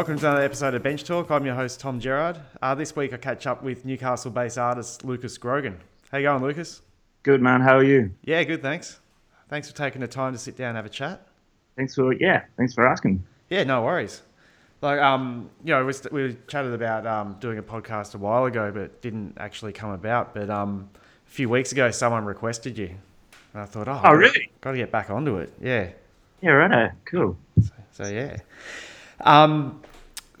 welcome to another episode of Bench Talk. I'm your host, Tom Gerard. Uh, this week I catch up with Newcastle based artist Lucas Grogan. How you going, Lucas? Good, man. How are you? Yeah, good, thanks. Thanks for taking the time to sit down and have a chat. Thanks for, yeah, thanks for asking. Yeah, no worries. Like, um, you know, we, st- we chatted about um, doing a podcast a while ago, but didn't actually come about. But um, a few weeks ago, someone requested you. And I thought, oh, Oh, really? Got to get back onto it. Yeah. Yeah, right. Cool. So yeah. Um,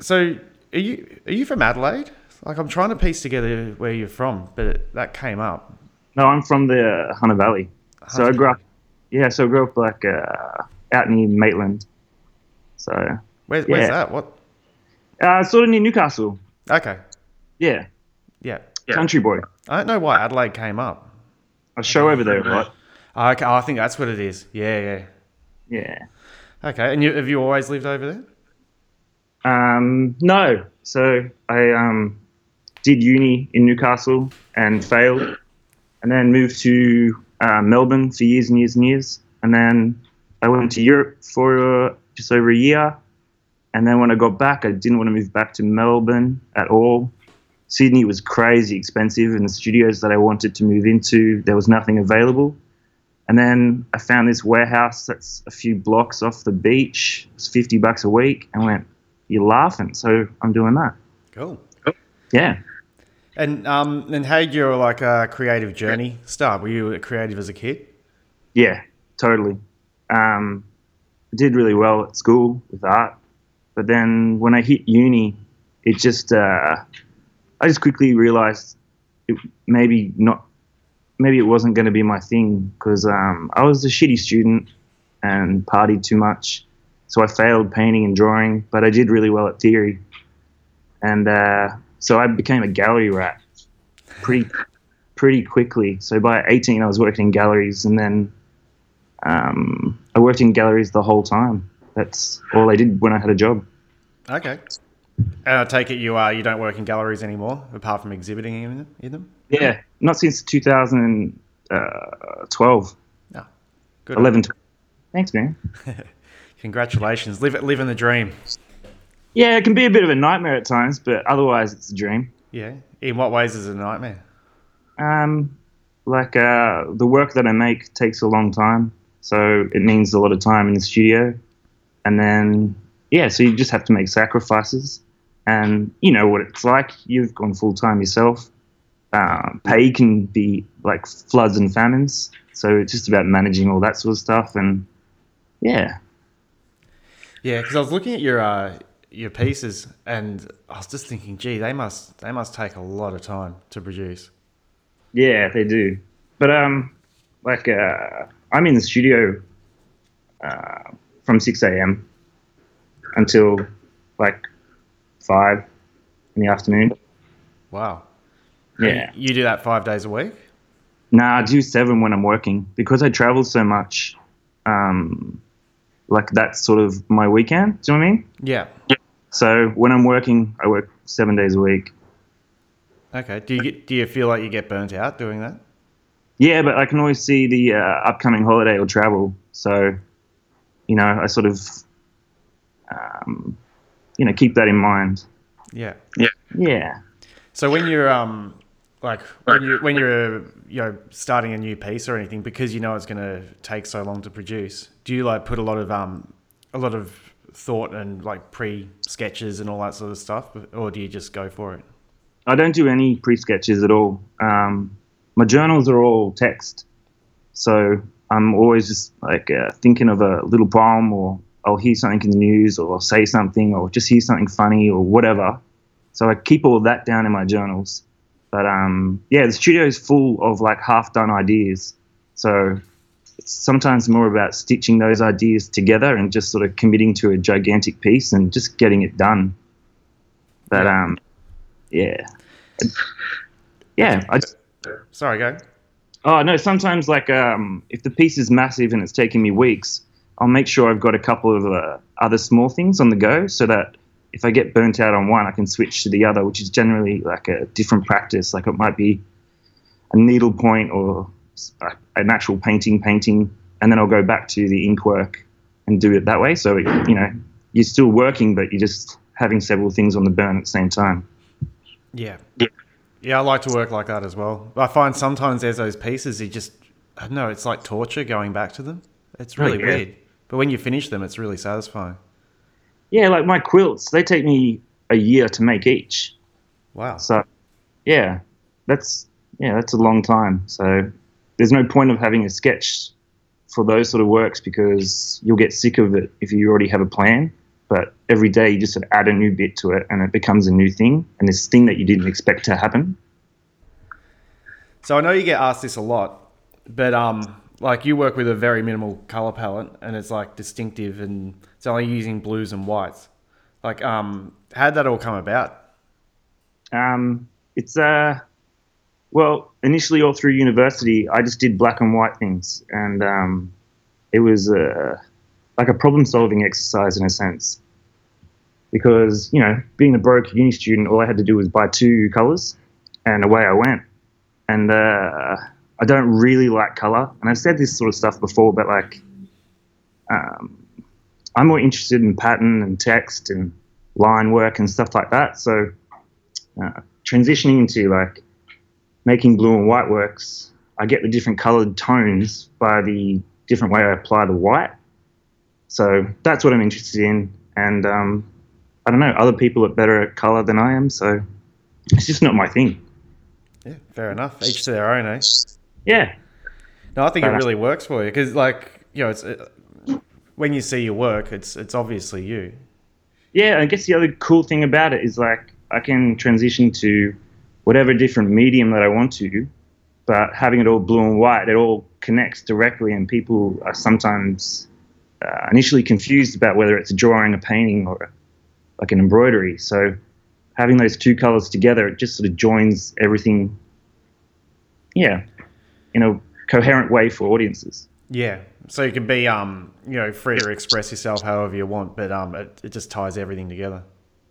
so are you are you from Adelaide? Like I'm trying to piece together where you're from, but it, that came up. No, I'm from the Hunter Valley. So I grew up, yeah, so I grew up like uh, out near Maitland. So, Where's Yeah. that? What? uh, sort of near Newcastle. Okay. Yeah, Yeah. country boy. I don't know why Adelaide came up. A show over there a lot. Oh, okay. Oh, I think that's what it is. Yeah, yeah. Yeah. Okay. And you, have you always lived over there? Um, no. So I um, did uni in Newcastle and failed, and then moved to uh, Melbourne for years and years and years. And then I went to Europe for uh, just over a year. And then when I got back, I didn't want to move back to Melbourne at all. Sydney was crazy expensive, and the studios that I wanted to move into, there was nothing available. And then I found this warehouse that's a few blocks off the beach. It's 50 bucks a week. And went, you're laughing. So I'm doing that. Cool. Yeah. And um, and how did your like uh, creative journey start? Were you creative as a kid? Yeah, totally. Um, I did really well at school with art. But then when I hit uni, it just, uh, I just quickly realized it maybe not, maybe it wasn't going to be my thing because um, I was a shitty student and partied too much. So I failed painting and drawing, but I did really well at theory. And uh, so I became a gallery rat pretty, pretty quickly. So by 18, I was working in galleries, and then um, I worked in galleries the whole time. That's all I did when I had a job. Okay. And I take it you are you don't work in galleries anymore, apart from exhibiting in, in them. Yeah, not since 2012, No. Good. 11. 12. Thanks, man. Congratulations. Live living the dream. Yeah, it can be a bit of a nightmare at times, but otherwise it's a dream. Yeah. In what ways is it a nightmare? Um, like uh, the work that I make takes a long time, so it means a lot of time in the studio, and then yeah, so you just have to make sacrifices, and you know what it's like. You've gone full time yourself. Uh, pay can be like floods and famines, so it's just about managing all that sort of stuff, and yeah, Yeah, because I was looking at your uh, your pieces and I was just thinking, gee, they must they must take a lot of time to produce. Yeah, they do. But um, like uh, I'm in the studio uh, from 6 a.m. until like five in the afternoon. Wow. Yeah. You do that five days a week? Nah, I do seven when I'm working because I travel so much. Um, like that's sort of my weekend. Do you know what I mean? Yeah. yeah. So when I'm working, I work seven days a week. Okay. Do you get do you feel like you get burnt out doing that? Yeah, but I can always see the uh, upcoming holiday or travel. So, you know, I sort of, um, you know, keep that in mind. Yeah. Yeah. Yeah. So when you're um like when you when you're you know starting a new piece or anything because you know it's going to take so long to produce, do you like put a lot of um a lot of thought and like pre sketches and all that sort of stuff, or do you just go for it? I don't do any pre sketches at all. Um, my journals are all text. So I'm always just like uh, thinking of a little poem, or I'll hear something in the news, or I'll say something, or just hear something funny, or whatever. So I keep all that down in my journals. But um, yeah, the studio is full of like half done ideas. So it's sometimes more about stitching those ideas together and just sort of committing to a gigantic piece and just getting it done. But Yeah. um, yeah, yeah. I, Sorry, go. oh no, sometimes like um, if the piece is massive and it's taking me weeks, I'll make sure I've got a couple of uh, other small things on the go so that if I get burnt out on one, I can switch to the other, which is generally like a different practice. Like it might be a needle point or an actual painting, painting, and then I'll go back to the ink work and do it that way. So you know, you're still working, but you're just having several things on the burn at the same time. Yeah. Yeah. Yeah, I like to work like that as well. I find sometimes there's those pieces you just I don't know, it's like torture going back to them. It's really yeah. weird. But when you finish them it's really satisfying. Yeah, like my quilts, they take me a year to make each. Wow. So, yeah, that's yeah, that's a long time. So, there's no point of having a sketch for those sort of works because you'll get sick of it if you already have a plan. But every day you just sort of add a new bit to it, and it becomes a new thing, and this thing that you didn't expect to happen. So I know you get asked this a lot, but um like you work with a very minimal color palette and it's like distinctive and it's only using blues and whites. Like um how'd that all come about? Um, it's uh, well, initially all through university, I just did black and white things, and um, it was uh, like a problem-solving exercise in a sense. Because you know, being a broke uni student, all I had to do was buy two colors, and away I went. And uh, I don't really like color, and I've said this sort of stuff before, but like, um, I'm more interested in pattern and text and line work and stuff like that. So uh, transitioning into like making blue and white works, I get the different colored tones by the different way I apply the white. So that's what I'm interested in. And um, I don't know, other people are better at color than I am. So it's just not my thing. Yeah, fair enough. Each to their own, eh? Yeah. No, I think it Fair enough. really works for you because, like, you know, it's uh, when you see your work, it's it's obviously you. Yeah. I guess the other cool thing about it is like I can transition to whatever different medium that I want to, but having it all blue and white, it all connects directly, and people are sometimes uh, initially confused about whether it's a drawing, a painting, or a, like an embroidery. So having those two colors together, it just sort of joins everything, yeah, in a coherent way for audiences. Yeah. So you can be, um, you know, free to express yourself however you want, but um, it, it just ties everything together.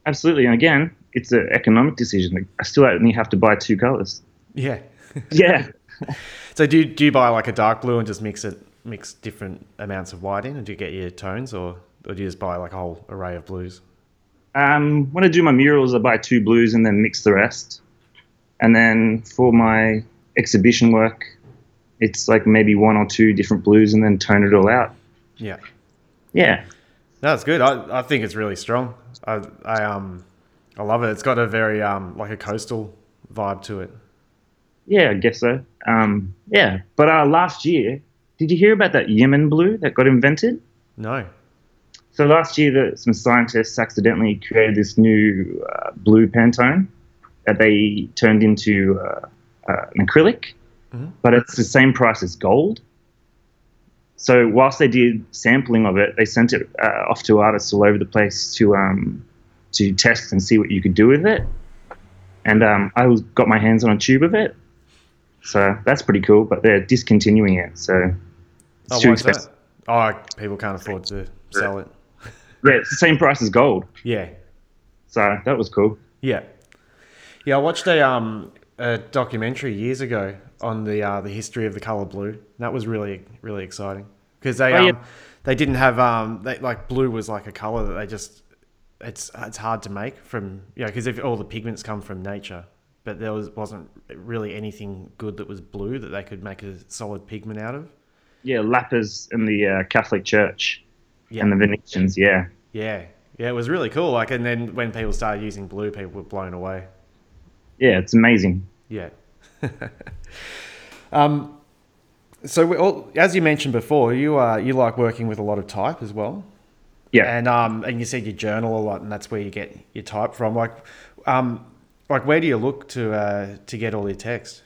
Absolutely, and again, it's an economic decision. I still only have to buy two colors. Yeah. Yeah. so do you, do you buy like a dark blue and just mix it, mix different amounts of white in, and do you get your tones, or or do you just buy like a whole array of blues? Um, when I do my murals, I buy two blues and then mix the rest. And then for my exhibition work, it's like maybe one or two different blues and then tone it all out. Yeah. Yeah. That's good. I, I think it's really strong. I, I um I love it. It's got a very um like a coastal vibe to it. Yeah, I guess so. Um, yeah. But uh, last year, did you hear about that YInMn blue that got invented? No. So last year, the, some scientists accidentally created this new uh, blue Pantone that they turned into uh, uh, an acrylic, Mhm. but it's the same price as gold. So whilst they did sampling of it, they sent it uh, off to artists all over the place to um, to test and see what you could do with it. And um, I was, got my hands on a tube of it, so that's pretty cool. But they're discontinuing it, so it's Oh, too expensive. that? Oh, people can't afford to sell it. Yeah, it's the same price as gold, Yeah. so that was cool. Yeah. Yeah, I watched a um a documentary years ago on the uh, the history of the color blue. That was really really exciting because they Oh, um, they didn't have um they, like blue was like a color that they just it's it's hard to make from yeah because if all the pigments come from nature but there was wasn't really anything good that was blue that they could make a solid pigment out of. Yeah, Lapis in the uh, Catholic Church Yeah. and the Venetians. Yeah, Yeah. Yeah, it was really cool. Like, and then when people started using blue, people were blown away. yeah, it's amazing. Yeah. um, so we all, as you mentioned before, you uh, you like working with a lot of type as well, Yeah, and um, and you said you journal a lot, and that's where you get your type from. Like, um, like where do you look to uh, to get all your text?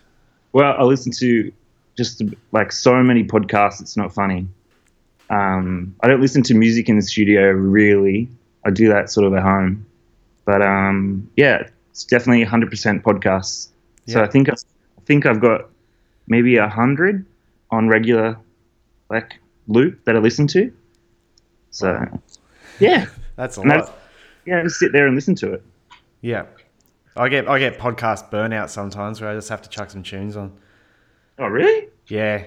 well, I listen to just like so many podcasts. It's not funny. Um, I don't listen to music in the studio really. I do that sort of at home, but um, yeah, it's definitely 100% podcasts. So I think I think I've got maybe a hundred on regular like loop that I listen to. So yeah, That's a And lot. that's- yeah, just sit there and listen to it. Yeah, I get I get podcast burnout sometimes where I just have to chuck some tunes on. Oh really? Yeah.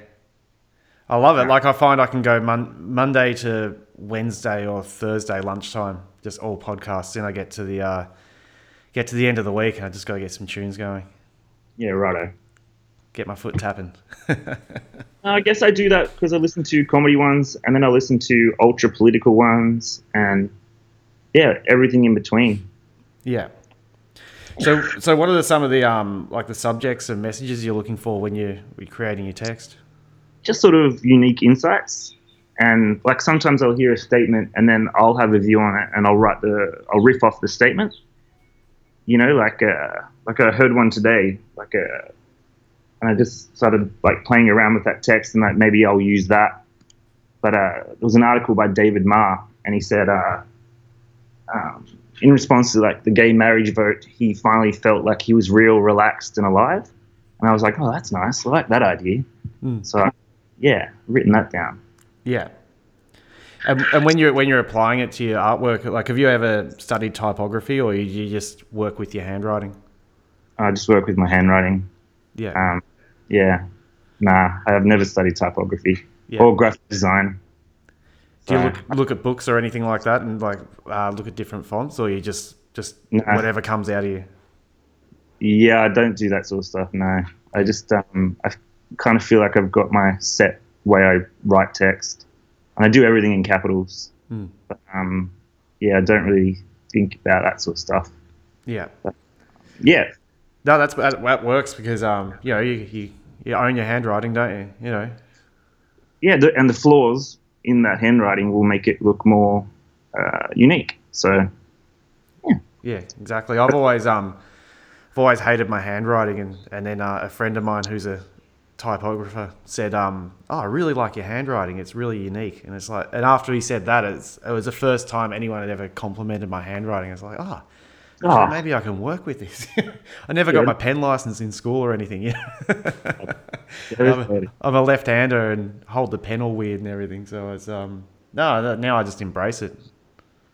I love it. Like I find I can go mon- Monday to Wednesday or Thursday lunchtime just all podcasts. Then I get to the uh, get to the end of the week and I just got to get some tunes going, Yeah, righto. Get my foot tapping. I guess I do that because I listen to comedy ones and then I listen to ultra political ones and yeah, everything in between. yeah. So, so what are the, some of the um like the subjects and messages you're looking for when you are creating your text? Just sort of unique insights. And like sometimes I'll hear a statement and then I'll have a view on it and I'll write the I'll riff off the statement. You know, like uh, like I heard one today, like a and I just started like playing around with that text and like maybe I'll use that. But uh, there was an article by David Marr and he said uh, um, in response to like the gay marriage vote, he finally felt like he was real, relaxed, and alive. And I was like, oh, that's nice. I like that idea. Mm. So, yeah, written that down. Yeah. And, and when you're when you're applying it to your artwork, like have you ever studied typography or you, you just work with your handwriting? I just work with my handwriting. Yeah. Um, yeah, nah, I have never studied typography Yeah. or graphic design. Do you look look at books or anything like that and like uh, look at different fonts, or you just just Nah. whatever comes out of you? yeah, I don't do that sort of stuff. No, I just um, I kind of feel like I've got my set way I write text, and I do everything in capitals. Hmm. But, um, yeah, I don't really think about that sort of stuff. Yeah. Yeah, No, that's that, works because um you know you, you you own your handwriting, don't you? You know. yeah, the, and the flaws in that handwriting will make it look more uh, unique. So Yeah, yeah, exactly. I've always um, I've always hated my handwriting, and and then uh, a friend of mine who's a typographer said, um, oh, I really like your handwriting. It's really unique, and it's like, and after he said that, it's it was the first time anyone had ever complimented my handwriting. It's like, oh. Ah. Maybe I can work with this. I never got Yeah. my pen license in school or anything. Yeah, I'm, I'm a left-hander and hold the pen all weird and everything. So it's um no, now I just embrace it.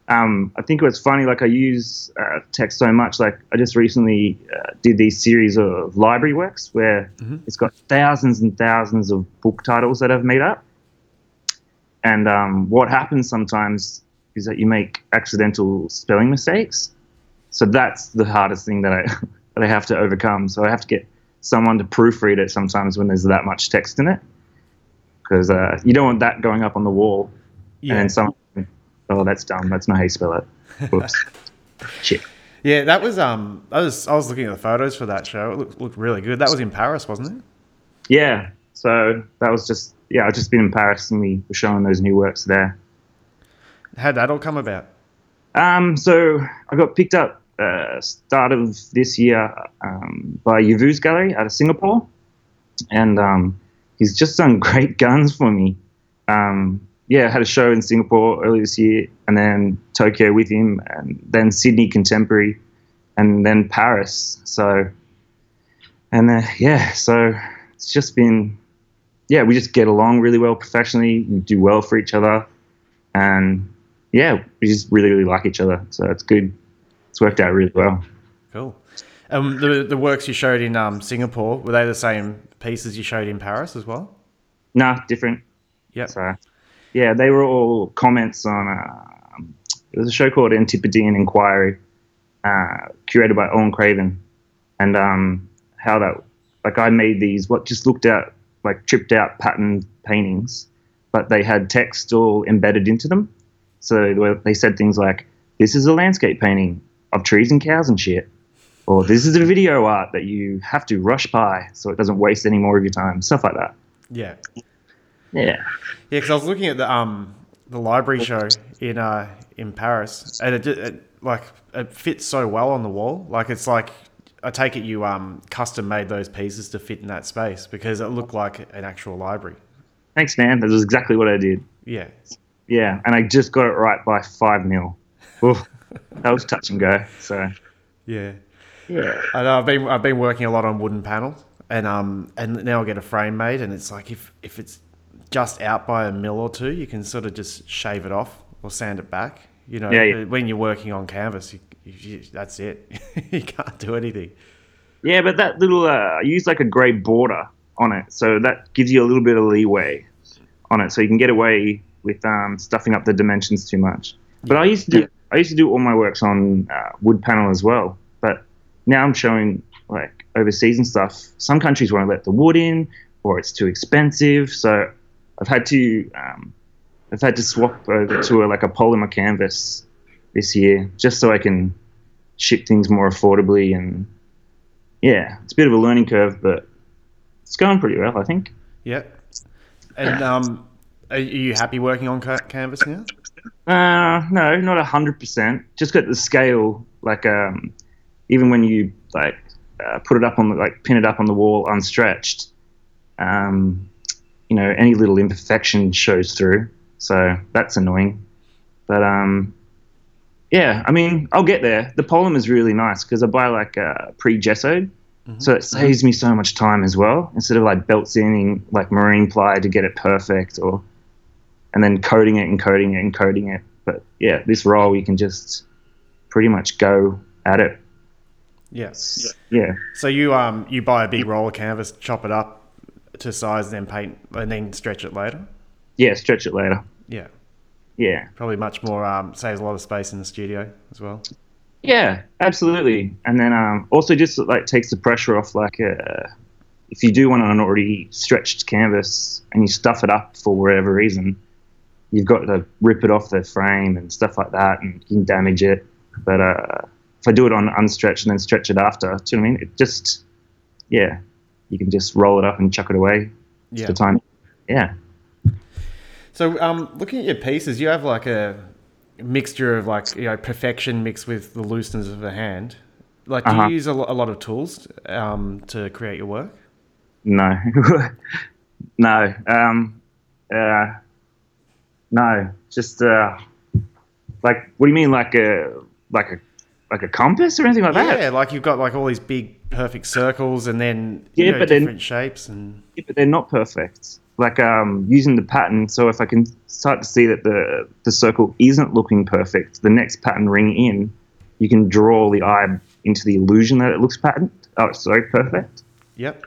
um, I think it was funny. Like I use uh, text so much. Like I just recently uh, did these series of library works where it's got thousands and thousands of book titles that I've made up. And um, what happens sometimes is that you make accidental spelling mistakes. So that's the hardest thing that I that I have to overcome. So I have to get someone to proofread it sometimes when there's that much text in it, because uh, you don't want that going up on the wall Yeah, and someone, oh, that's dumb. That's not how you spell it. Whoops. Shit. Yeah, that was um. I was I was looking at the photos for that show. It looked, looked really good. That was in Paris, wasn't it? Yeah. So that was just, yeah, I've just been in Paris and we were showing those new works there. How'd that all come about? Um, so I got picked up uh, start of this year um, by Yavuz Gallery out of Singapore. And um, he's just done great guns for me. Um, yeah, I had a show in Singapore earlier this year, and then Tokyo with him, and then Sydney Contemporary, and then Paris. So, and uh, yeah, so it's just been, yeah, we just get along really well professionally. We do well for each other, and yeah, we just really, really like each other. So it's good. It's worked out really well. Cool. Um, the the works you showed in um Singapore were they the same pieces you showed in Paris as well? Nah, different. Yeah. So, yeah, they were all comments on. Um, it was a show called Antipodean Inquiry, uh, curated by Owen Craven, and um, how that like I made these what just looked out like tripped out pattern paintings, but they had text all embedded into them. So they said things like, "This is a landscape painting of trees and cows and shit." Or this is a video art that you have to rush by so it doesn't waste any more of your time. Stuff like that. Yeah. Yeah. Yeah, because I was looking at the um the library show in uh in Paris, and it, it like it fits so well on the wall. Like it's like I take it you um custom made those pieces to fit in that space because it looked like an actual library. Thanks, man. That was exactly what I did. Yeah, Yeah, and I just got it right by five mil. Oof, that was touch and go. So yeah. yeah, I know I've been I've been working a lot on wooden panels, and um and now I get a frame made, and it's like if if it's just out by a mill or two, you can sort of just shave it off or sand it back. You know, Yeah, yeah. when you're working on canvas, you, you, you, that's it. you can't do anything. yeah, but that little uh, I used like a grey border on it, so that gives you a little bit of leeway on it, so you can get away with um, stuffing up the dimensions too much. But I used to do I used to do all my works on uh, wood panel as well, but now I'm showing like overseas and stuff. Some countries won't let the wood in, or it's too expensive. So I've had to um, I've had to swap over to a, like a polymer canvas this year, just so I can ship things more affordably. And yeah, it's a bit of a learning curve, but it's going pretty well, I think. Yeah. And um, are you happy working on canvas now? Uh, no, not a hundred percent. Just got the scale. Like, um, even when you like uh, put it up on the like pin it up on the wall unstretched, um, you know, any little imperfection shows through. So that's annoying. But um, yeah, I mean, I'll get there. The polymer is really nice because I buy like uh, pre-gessoed, so it saves me so much time as well. Instead of like belt seaming like marine ply to get it perfect, or and then coding it and coating it and coating it. But yeah, this roll you can just pretty much go at it. Yes. Yeah. So you um you buy a big roll of canvas, chop it up to size, then paint, and then stretch it later. Yeah, stretch it later. Yeah. Yeah. Probably much more um saves a lot of space in the studio as well. Yeah, absolutely. And then um, also just like takes the pressure off. Like uh, if you do want on an already stretched canvas and you stuff it up for whatever reason, you've got to rip it off the frame and stuff like that, and you can damage it. But uh, if I do it on unstretched and then stretch it after, do you know what I mean? It just yeah, you can just roll it up and chuck it away. Yeah. The time. Yeah. So, um, looking at your pieces, you have like a mixture of like you know perfection mixed with the looseness of the hand. Like, do Uh-huh. you use a, lo- a lot of tools um, to create your work? No, no, um, uh, no. Just uh, like, what do you mean, like a like a like a compass or anything like that? Yeah, like you've got like all these big perfect circles, and then Yeah, know, but different shapes, and Yeah, but they're not perfect. Like um, using the pattern. So if I can start to see that the the circle isn't looking perfect, the next pattern ring in, you can draw the eye into the illusion that it looks patterned. Oh, it's so perfect. yep,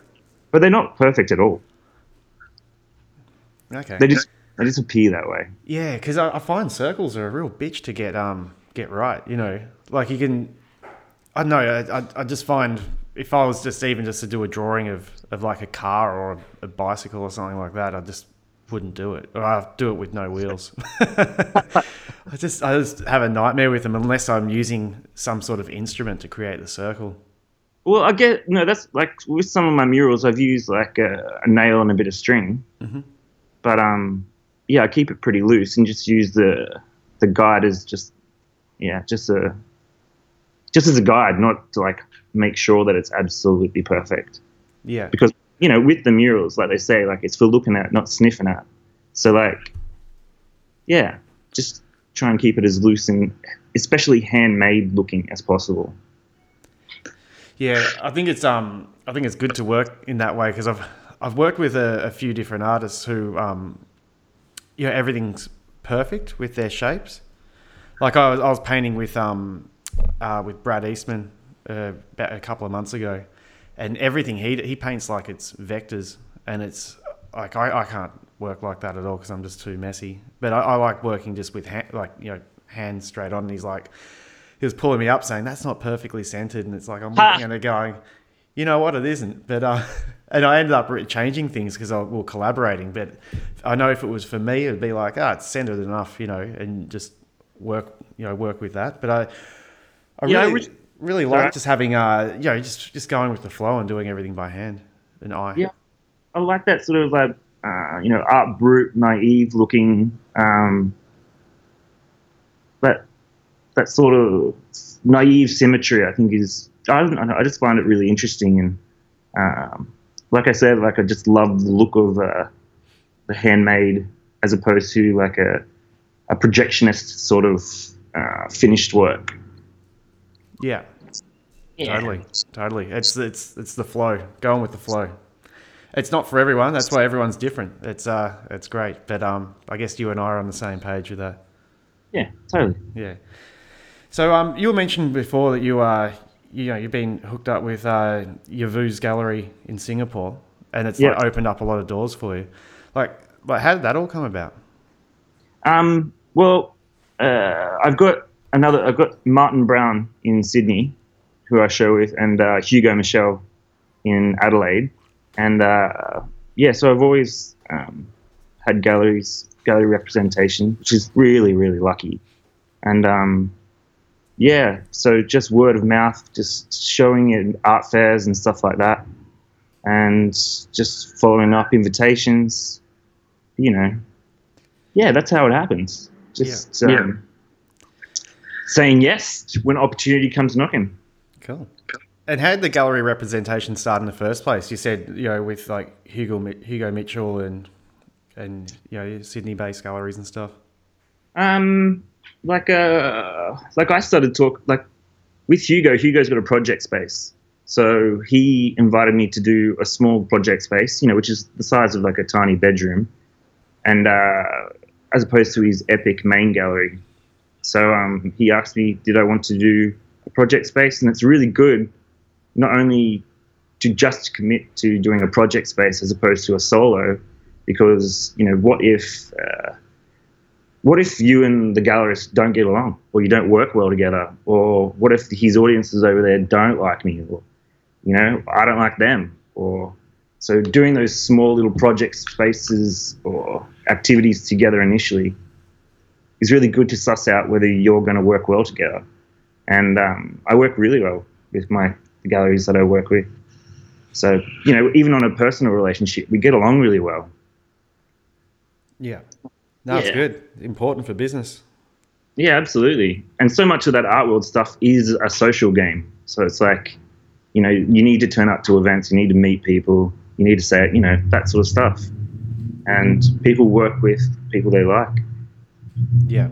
But they're not perfect at all. okay, They just they just appear that way. yeah, because I, I find circles are a real bitch to get um get right. You know, like you can, I don't know, I, I, I just find if I was just even just to do a drawing of, of like a car or a, a bicycle or something like that, I just wouldn't do it, or I do it with no wheels. I just I just have a nightmare with them unless I'm using some sort of instrument to create the circle. Well, I get no. That's like with some of my murals, I've used like a, a nail and a bit of string, Mhm. but um, yeah, I keep it pretty loose and just use the the guide as just yeah, just a just as a guide, not to like make sure that it's absolutely perfect. Yeah, Because you know, with the murals, like they say, like it's for looking at, not sniffing at. So like, yeah, just try and keep it as loose and especially handmade looking as possible. Yeah, I think it's um I think it's good to work in that way because I've I've worked with a, a few different artists who um you know everything's perfect with their shapes. Like I was I was painting with um uh, with Brad Eastman uh, about a couple of months ago, and everything he he paints like it's vectors, and it's like I, I can't work like that at all because I'm just too messy. But I, I like working just with hand, like you know hands straight on. And he's like he was pulling me up saying that's not perfectly centered, and it's like I'm looking at it going, you know what, it isn't. But uh, and I ended up changing things because we were collaborating. But I know if it was for me, it'd be like, ah, it's centered enough, you know, and just work, you know, work with that. But I, I Yeah, really, really like just having, uh, you know, just just going with the flow and doing everything by hand and eye. Yeah. I like that sort of like uh, you know art brut, naive looking. Um, that that sort of naive symmetry, I think, is I don't know, I just find it really interesting and um, like I said, like I just love the look of uh, the handmade as opposed to like a a projectionist sort of uh, finished work. yeah. Totally, totally. It's it's it's the flow. Going with the flow. It's not for everyone. That's why everyone's different. It's uh, it's great. But um, I guess you and I are on the same page with that. Yeah, totally. Yeah. So um, you were mentioned before that you uh, you know, you've been hooked up with uh, Yavuz Gallery in Singapore, and it's like opened up a lot of doors for you. Like, like how did that all come about? Um, well, uh, I've got another. I've got Martin Browne in Sydney, who I show with, and uh, Hugo Michell in Adelaide, and uh, yeah. So I've always um, had galleries, gallery representation, which is really, really lucky, and um, yeah. So just word of mouth, just showing it in art fairs and stuff like that, and just following up invitations. You know, yeah, that's how it happens. Just Yeah. um, saying yes when opportunity comes knocking. Cool. And how did the gallery representation start in the first place? You said you know with like Hugo Hugo Michell and and you know Sydney-based galleries and stuff. Um, like uh, like I started talk like with Hugo. Hugo's got a project space, so he invited me to do a small project space, you know, which is the size of like a tiny bedroom, and uh, as opposed to his epic main gallery. So um, he asked me, did I want to do a project space, and it's really good, not only to just commit to doing a project space as opposed to a solo, because you know what if. Uh, what if you and the gallerist don't get along or you don't work well together or what if his audiences over there don't like me or you know i don't like them or so doing those small little project spaces or activities together initially is really good to suss out whether you're going to work well together. And um, i work really well with my galleries that i work with. So you know even on a personal relationship we get along really well. Yeah. No, it's Yeah. good. Important for business. Yeah, absolutely. And so much of that art world stuff is a social game. So it's like, you know, you need to turn up to events, you need to meet people, you need to say, you know, that sort of stuff. And people work with people they like, Yeah.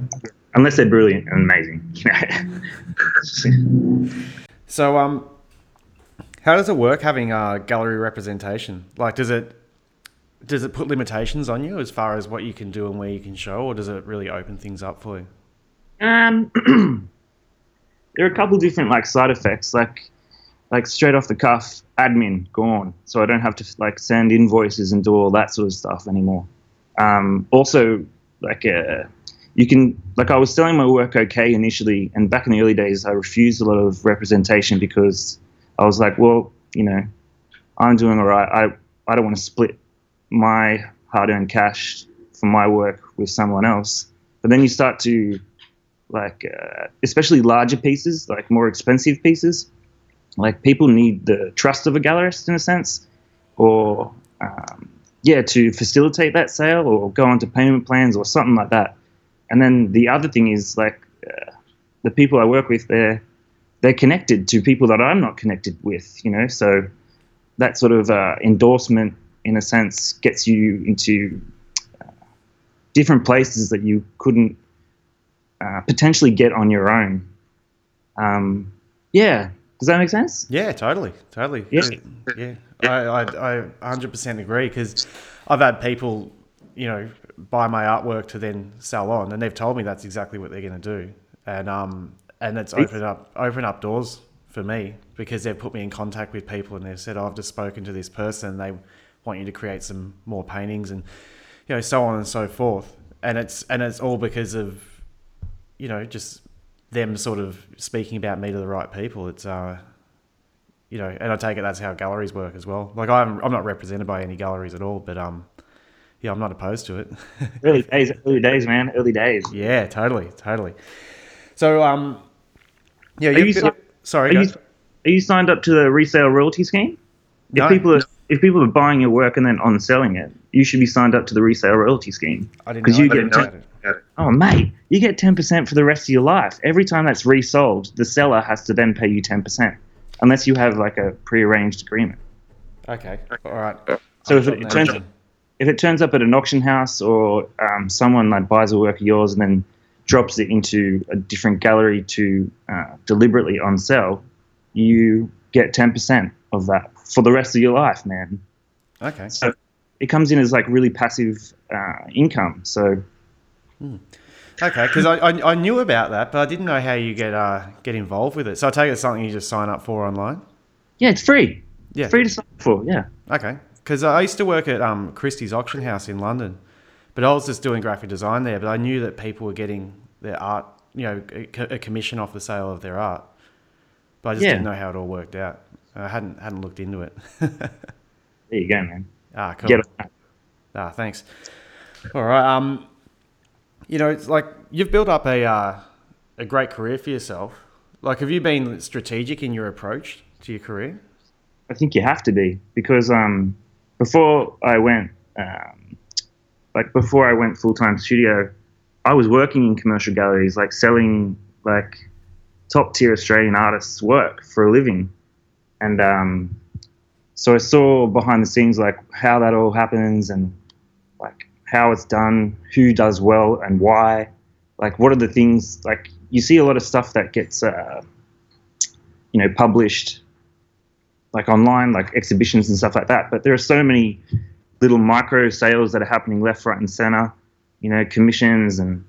unless they're brilliant and amazing. You know. So um, how does it work having a gallery representation? Like, does it does it put limitations on you as far as what you can do and where you can show, or does it really open things up for you? Um, there are a couple different like side effects, like like straight off the cuff, admin gone, so I don't have to like send invoices and do all that sort of stuff anymore. Um, also, like uh, you can like I was selling my work okay initially, and back in the early days, I refused a lot of representation because I was like, well, you know, I'm doing all right. I I don't want to split my hard-earned cash for my work with someone else. But then you start to like uh, especially larger pieces, like more expensive pieces. Like people need the trust of a gallerist in a sense, or um, yeah, to facilitate that sale or go onto payment plans or something like that. And then the other thing is like uh, the people I work with, they're they're connected to people that I'm not connected with, you know. So that sort of uh, endorsement, in a sense, gets you into uh, different places that you couldn't uh, potentially get on your own. Um, yeah, does that make sense? Yeah, totally, totally. Yeah. yeah. I, I, I 100% agree because I've had people, you know, buy my artwork to then sell on, and they've told me that's exactly what they're going to do, and um, and it's opened up open up doors for me because they've put me in contact with people, and they've said, oh, I've just spoken to this person, they want you to create some more paintings, and you know, so on and so forth, and it's and it's all because of, you know, just them sort of speaking about me to the right people. It's uh, you know, and I take it that's how galleries work as well. Like I'm, I'm not represented by any galleries at all, but um, yeah, I'm not opposed to it. Early days, early days, man, early days. yeah, totally, totally. So um, yeah, Are you've you, sorry, are, you, are you signed up to the resale royalty scheme? If No. people are if people are buying your work and then on selling it, you should be signed up to the resale royalty scheme. I didn't know you anything get about it. Oh, mate, you get ten percent for the rest of your life. Every time that's resold, the seller has to then pay you ten percent, unless you have like a prearranged agreement. Okay, all right. So I'm if it, it turns down. if it turns up at an auction house or um, someone like buys a work of yours and then drops it into a different gallery to uh, deliberately on sell, you get ten percent of that for the rest of your life, man. okay, So it comes in as like really passive uh, income. So okay, because I, I I knew about that, but I didn't know how you get uh get involved with it. So I take it it's something you just sign up for online. yeah, it's free. Yeah. Free to sign up for. Yeah. Okay, because I used to work at um, Christie's auction house in London, but I was just doing graphic design there. But I knew that people were getting their art you know a, a commission off the sale of their art. But I just Yeah. didn't know how it all worked out. I hadn't hadn't looked into it. There you go, man. ah, cool. Get. Ah, thanks. All right. Um, you know, it's like you've built up a uh, a great career for yourself. Like, have you been strategic in your approach to your career? I think you have to be because um, before I went, um, like before I went full time studio, I was working in commercial galleries, like selling like top tier Australian artists' work for a living, and um, so I saw behind the scenes like how that all happens and like how it's done, who does well and why, like what are the things like you see a lot of stuff that gets uh, you know published like online, like exhibitions and stuff like that. But there are so many little micro sales that are happening left, right, and center. You know, commissions and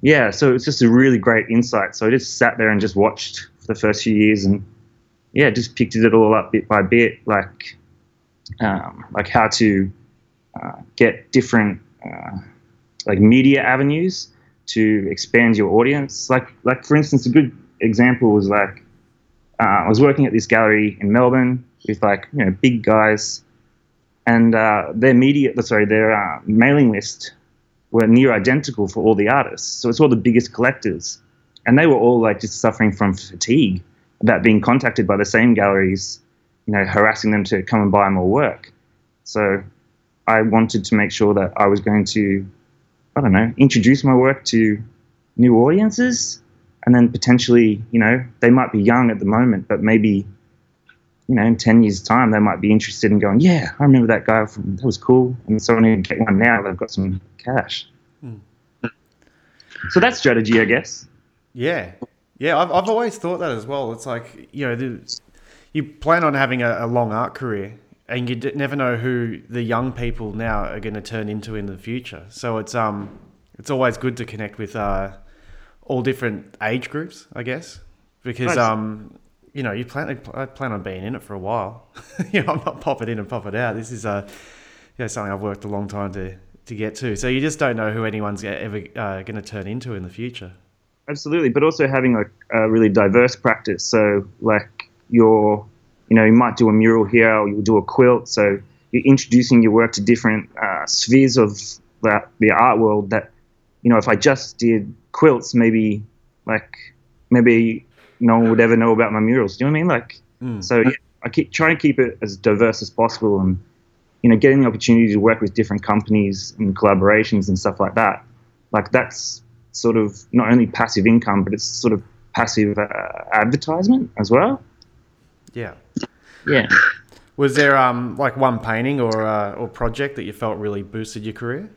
yeah. So it's just a really great insight. So I just sat there and just watched for the first few years and yeah, just picked it all up bit by bit, like um, like how to uh, get different uh, like media avenues to expand your audience. Like like for instance, a good example was like uh, I was working at this gallery in Melbourne with like you know big guys, and uh, their media, sorry, their uh, mailing list were near identical for all the artists. So it's all the biggest collectors, and they were all like just suffering from fatigue about being contacted by the same galleries, you know, harassing them to come and buy more work. So I wanted to make sure that I was going to, I don't know, introduce my work to new audiences and then potentially, you know, they might be young at the moment, but maybe, you know, in 10 years' time, they might be interested in going, yeah, I remember that guy from, that was cool. And so I need to get one now, they've got some cash. Hmm. So that's strategy, I guess. Yeah, yeah. I've I've always thought that as well. It's like you know, the, you plan on having a, a long art career, and you d- never know who the young people now are going to turn into in the future. So it's um, it's always good to connect with uh, all different age groups, I guess, because Nice. um, you know, you plan I plan on being in it for a while. you know, I'm not pop it in and pop it out. This is uh, you know, something I've worked a long time to to get to. So you just don't know who anyone's ever uh, going to turn into in the future. Absolutely, but also having like a really diverse practice. So like you're, you know, you might do a mural here, or you'll do a quilt. So you're introducing your work to different uh, spheres of the, the art world. That you know, if I just did quilts, maybe like maybe no one would ever know about my murals. Do you know what I mean? Like, Mm. so yeah, I keep trying to keep it as diverse as possible, and you know, getting the opportunity to work with different companies and collaborations and stuff like that. Like that's sort of not only passive income, but it's sort of passive uh, advertisement as well. Yeah. Yeah. Was there um like one painting or uh, or project that you felt really boosted your career?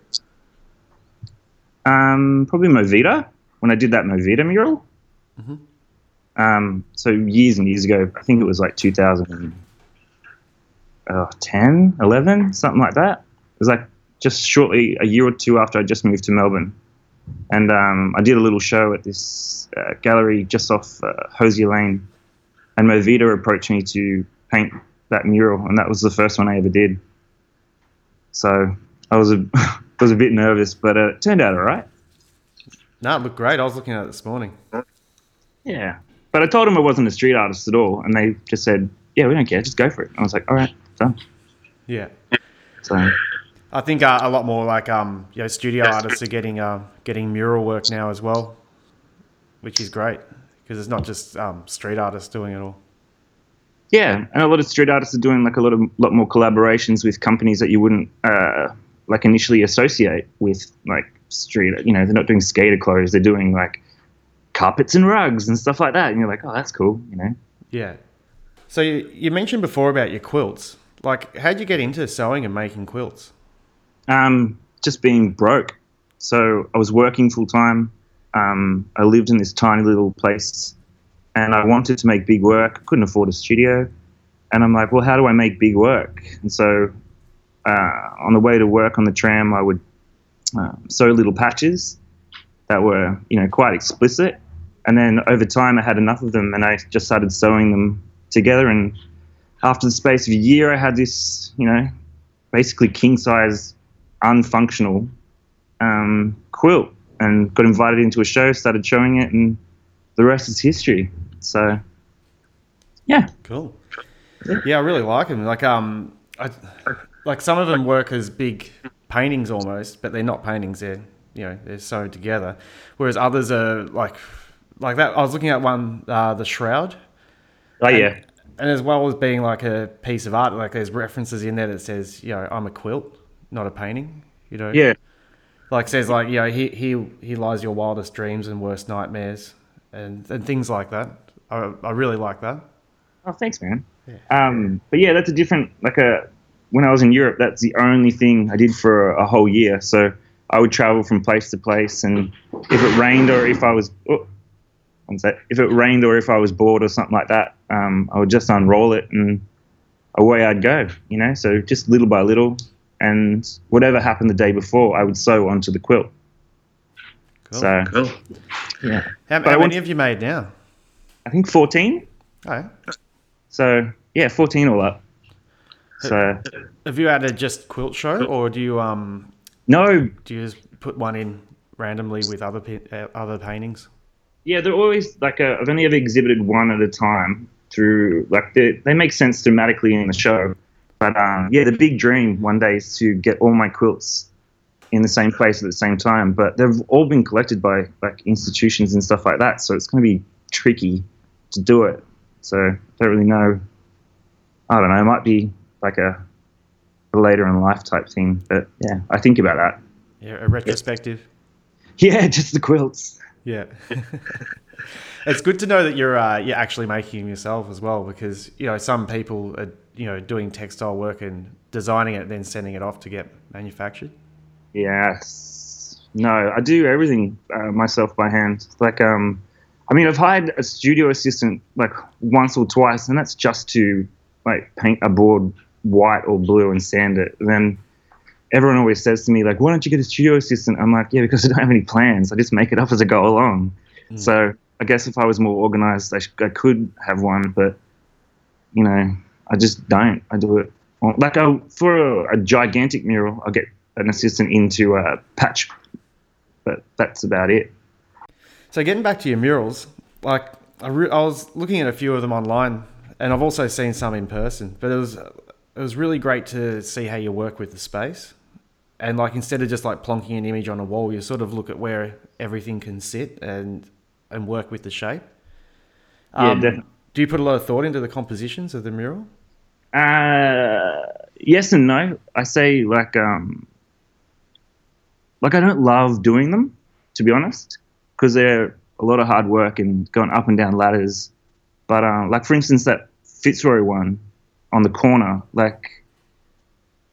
Um, probably MoVida when I did that MoVida mural. Mhm. Um, so years and years ago, I think it was like 2010, 11, something like that. It was like just shortly a year or two after I just moved to Melbourne, and um, I did a little show at this uh, gallery just off uh, Hosier Lane, and MoVida approached me to paint that mural, and that was the first one I ever did. So I was a was a bit nervous, but uh, it turned out all right. No, it looked great. I was looking at it this morning. Yeah. But I told them I wasn't a street artist at all, and they just said, "Yeah, we don't care. Just go for it." I was like, "All right, done." Yeah. So I think uh, a lot more like um you know studio artists are getting uh, getting mural work now as well, which is great because it's not just um, street artists doing it all. yeah, and a lot of street artists are doing like a lot of lot more collaborations with companies that you wouldn't uh, like initially associate with like street. You know, they're not doing skater clothes; they're doing like carpets and rugs and stuff like that. And you're like, "Oh, that's cool," you know. Yeah. So you, you mentioned before about your quilts. Like, how'd you get into sewing and making quilts? Um, just being broke. So I was working full time. Um, I lived in this tiny little place, and I wanted to make big work. Couldn't afford a studio, and I'm like, well, how do I make big work? And so, uh, on the way to work on the tram, I would um, sew little patches that were, you know, quite explicit. And then over time, I had enough of them, and I just started sewing them together. And after the space of a year, I had this, you know, basically king size, unfunctional um, quilt and got invited into a show, started showing it, and the rest is history. So, yeah. Cool. Yeah, I really like them. Like um, I, like some of them work as big paintings almost, but they're not paintings. They're you know they're sewed together. Whereas others are like like that. I was looking at one, uh, the shroud. Oh yeah. And as well as being like a piece of art, like there's references in there that says, you know, I'm a quilt, not a painting. You know. Yeah. Like says like you know he he he lies your wildest dreams and worst nightmares and and things like that. I I really like that. Oh, thanks, man. Um, but yeah, that's a different like a. When I was in Europe, that's the only thing I did for a, a whole year. So I would travel from place to place, and if it rained or if I was, oh, one sec, if it rained or if I was bored or something like that, um, I would just unroll it and away I'd go. You know, so just little by little, and whatever happened the day before, I would sew onto the quilt. Cool. So Cool. yeah, How, But I how want- many have you made now? I think fourteen. Oh, yeah. So yeah, fourteen all up. So Have you added just quilt show, or do you um no, do you just put one in randomly with other uh, other paintings? Yeah, they're always like i I've only ever exhibited one at a time through like they they make sense thematically in the show, but um, yeah, the big dream one day is to get all my quilts in the same place at the same time. But they've all been collected by like institutions and stuff like that, so it's going to be tricky to do it. So I don't really know. I don't know. It might be like a, a later in life type thing, but yeah, I think about that. Yeah, a retrospective. Yeah, just the quilts. Yeah. it's good to know that you're uh, you're actually making them yourself as well, because you know some people are you know doing textile work and designing it, then sending it off to get manufactured. Yes. No, I do everything uh, myself by hand. Like, um, I mean, I've hired a studio assistant like once or twice, and that's just to like paint a board white or blue and sand it. And then everyone always says to me like, "Why don't you get a studio assistant?" I'm like, "Yeah, because I don't have any plans. I just make it up as I go along." So I guess if I was more organized, I, sh- I could have one, but you know, I just don't. I do it on- like I, for a, a gigantic mural. I'll get an assistant into a patch, but that's about it. So getting back to your murals, like I, re- I was looking at a few of them online, and I've also seen some in person. But it was it was really great to see how you work with the space, and like instead of just like plonking an image on a wall, you sort of look at where everything can sit and and work with the shape. Yeah, Um, definitely. Do you put a lot of thought into the compositions of the mural? Uh, yes and no. I say like um, like I don't love doing them, to be honest, because they're a lot of hard work and going up and down ladders. But uh, like for instance, that Fitzroy one on the corner, like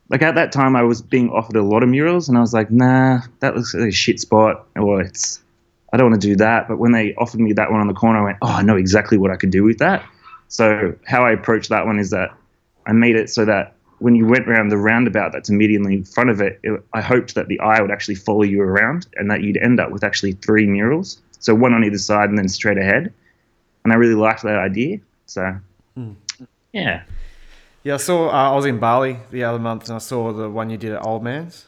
like at that time I was being offered a lot of murals, and I was like, nah, that looks like a shit spot, or it's I don't want to do that. But when they offered me that one on the corner, I went, oh, I know exactly what I could do with that. So how I approach that one is that I made it so that when you went around the roundabout that's immediately in front of it, it, I hoped that the eye would actually follow you around and that you'd end up with actually three murals. So one on either side and then straight ahead. And I really liked that idea. So, yeah. Yeah, I saw. Uh, I was in Bali the other month, and I saw the one you did at Old Man's.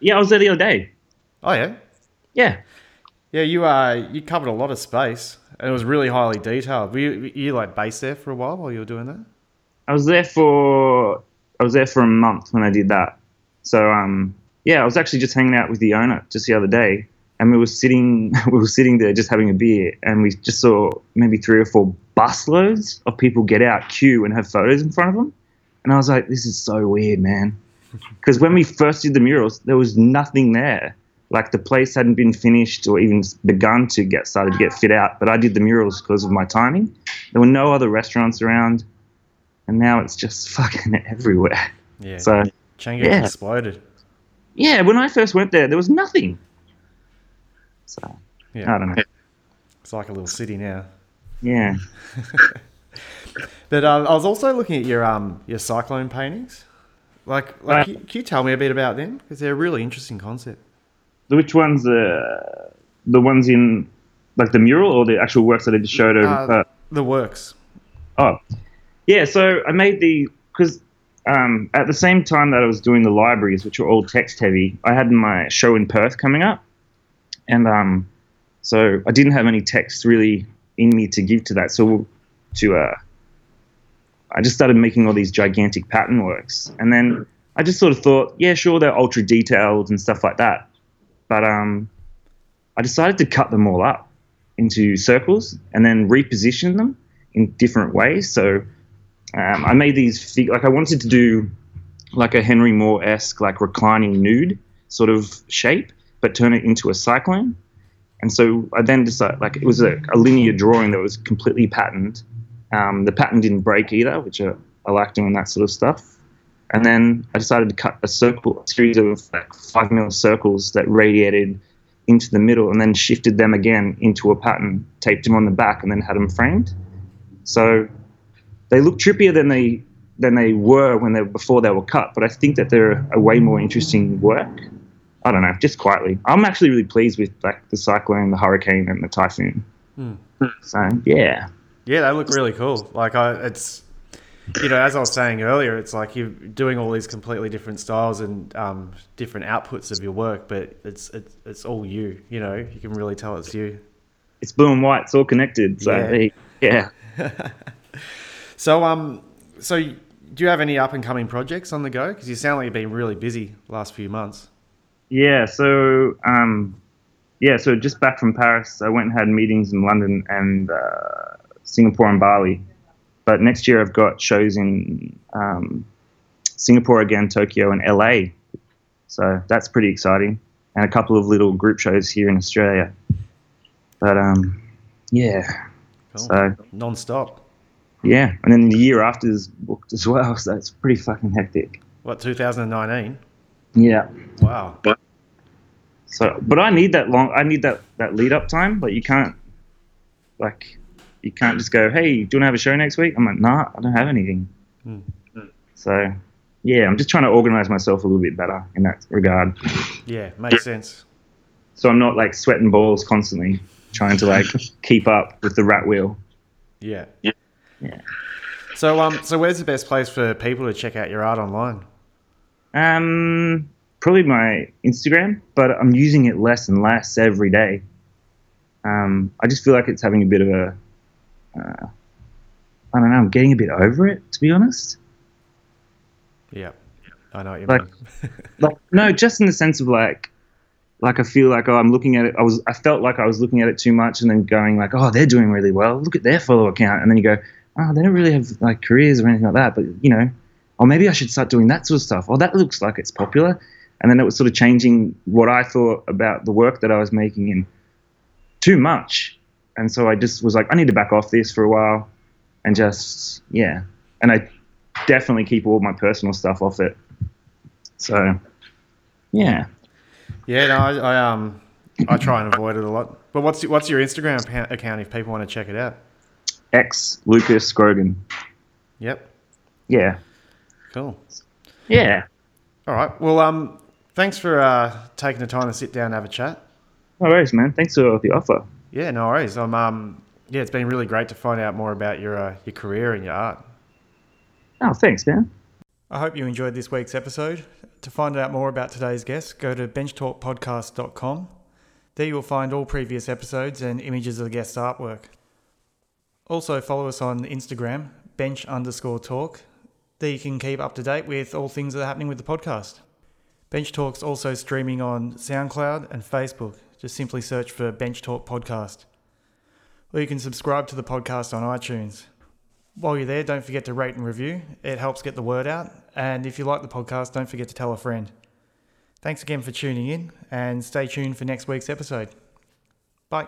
Yeah, I was there the other day. Oh yeah, Yeah. yeah. You uh, you covered a lot of space, and it was really highly detailed. Were you, were you like based there for a while while you were doing that? I was there for I was there for a month when I did that. So um yeah, I was actually just hanging out with the owner just the other day, and we were sitting we were sitting there just having a beer, and we just saw maybe three or four busloads of people get out, queue, and have photos in front of them, and I was like, this is so weird, man. Because when we first did the murals, there was nothing there. Like the place hadn't been finished or even begun to get started to get fit out. But I did the murals because of my timing. There were no other restaurants around and now it's just fucking everywhere. Yeah. So Canggu yeah. exploded. yeah, when I first went there, there was nothing. So Yeah. I don't know. It's like a little city now. Yeah, But um, I was also looking at your um your cyclone paintings. Like, like Uh, can, you tell me a bit about them? Because they're a really interesting concept. which ones? Uh, the ones in like the mural or the actual works that I just showed over? Uh, the works. oh, yeah. So I made the because um, at the same time that I was doing the libraries, which were all text heavy, I had my show in Perth coming up, and um, so I didn't have any text really in me to give to that. So to uh, I just started making all these gigantic pattern works, and then I just sort of thought, yeah, sure, they're ultra detailed and stuff like that, but um, I decided to cut them all up into circles and then reposition them in different ways. So um, I made these fig- like I wanted to do like a Henry Moore esque like reclining nude sort of shape, but turn it into a cyclone. And so I then decided like it was a, a linear drawing that was completely patterned. Um, the pattern didn't break either, which I, I like doing that sort of stuff. And then I decided to cut a circle, a series of like five mil circles that radiated into the middle, and then shifted them again into a pattern, taped them on the back, and then had them framed. So they look trippier than they than they were when they before they were cut. But I think that they're a way more interesting work. I don't know, just quietly. I'm actually really pleased with like the cyclone, the hurricane, and the typhoon. Hmm. So yeah, Yeah, they look really cool. Like I, it's you know, as I was saying earlier, it's like you're doing all these completely different styles and um, different outputs of your work, but it's it's it's all you. You know, you can really tell it's you. it's blue and white. It's all connected. So Yeah. yeah. So um, so do you have any up and coming projects on the go? Because you sound like you've been really busy last few months. Yeah, so um, yeah, so just back from Paris, I went and had meetings in London and uh, Singapore and Bali. But next year I've got shows in um, Singapore again, Tokyo, and LA. So that's pretty exciting, and a couple of little group shows here in Australia. But um, yeah, Cool. so Non-stop. Yeah, and then the year after is booked as well. So it's pretty fucking hectic. What 2019? Yeah. Wow. So, but I need that long. I need that that lead up time. Like you can't, like, you can't just go, "Hey, do you want to have a show next week?" I'm like, "Nah, I don't have anything." Hmm. So, yeah, I'm just trying to organize myself a little bit better in that regard. Yeah, makes sense. So I'm not like sweating balls constantly trying to like keep up with the rat wheel. Yeah. Yeah. So um, so where's the best place for people to check out your art online? Um, probably my Instagram, but I'm using it less and less every day. Um, I just feel like it's having a bit of a, uh, I don't know, I'm getting a bit over it, to be honest. Yeah, I know what you Like- mean. Like, no, just in the sense of like, like I feel like oh, I'm looking at it. I was, I felt like I was looking at it too much, and then going like, oh, they're doing really well. Look at their follower count, and then you go, oh, they don't really have like careers or anything like that. But you know, or maybe I should start doing that sort of stuff. Oh, that looks like it's popular, and then it was sort of changing what I thought about the work that I was making in too much, and so I just was like, I need to back off this for a while, and just yeah, and I definitely keep all my personal stuff off it. So, yeah. yeah, no, I, I um, I try and avoid it a lot. But what's what's your Instagram account if people want to check it out? X Lucas Grogan. Yep. Yeah. Cool. Yeah. All right. Well, um, thanks for uh, taking the time to sit down and have a chat. No worries, man. Thanks for the offer. Yeah, no worries. I'm um, yeah, it's been really great to find out more about your uh, your career and your art. Oh, thanks, man. I hope you enjoyed this week's episode. To find out more about today's guest, go to benchtalkpodcast.com. There you will find all previous episodes and images of the guest's artwork. Also, follow us on Instagram, bench underscore talk. There you can keep up to date with all things that are happening with the podcast. Bench Talk's also streaming on SoundCloud and Facebook. Just simply search for Bench Talk Podcast. Or you can subscribe to the podcast on iTunes. While you're there, don't forget to rate and review. It helps get the word out. And if you like the podcast, don't forget to tell a friend. Thanks again for tuning in and stay tuned for next week's episode. Bye.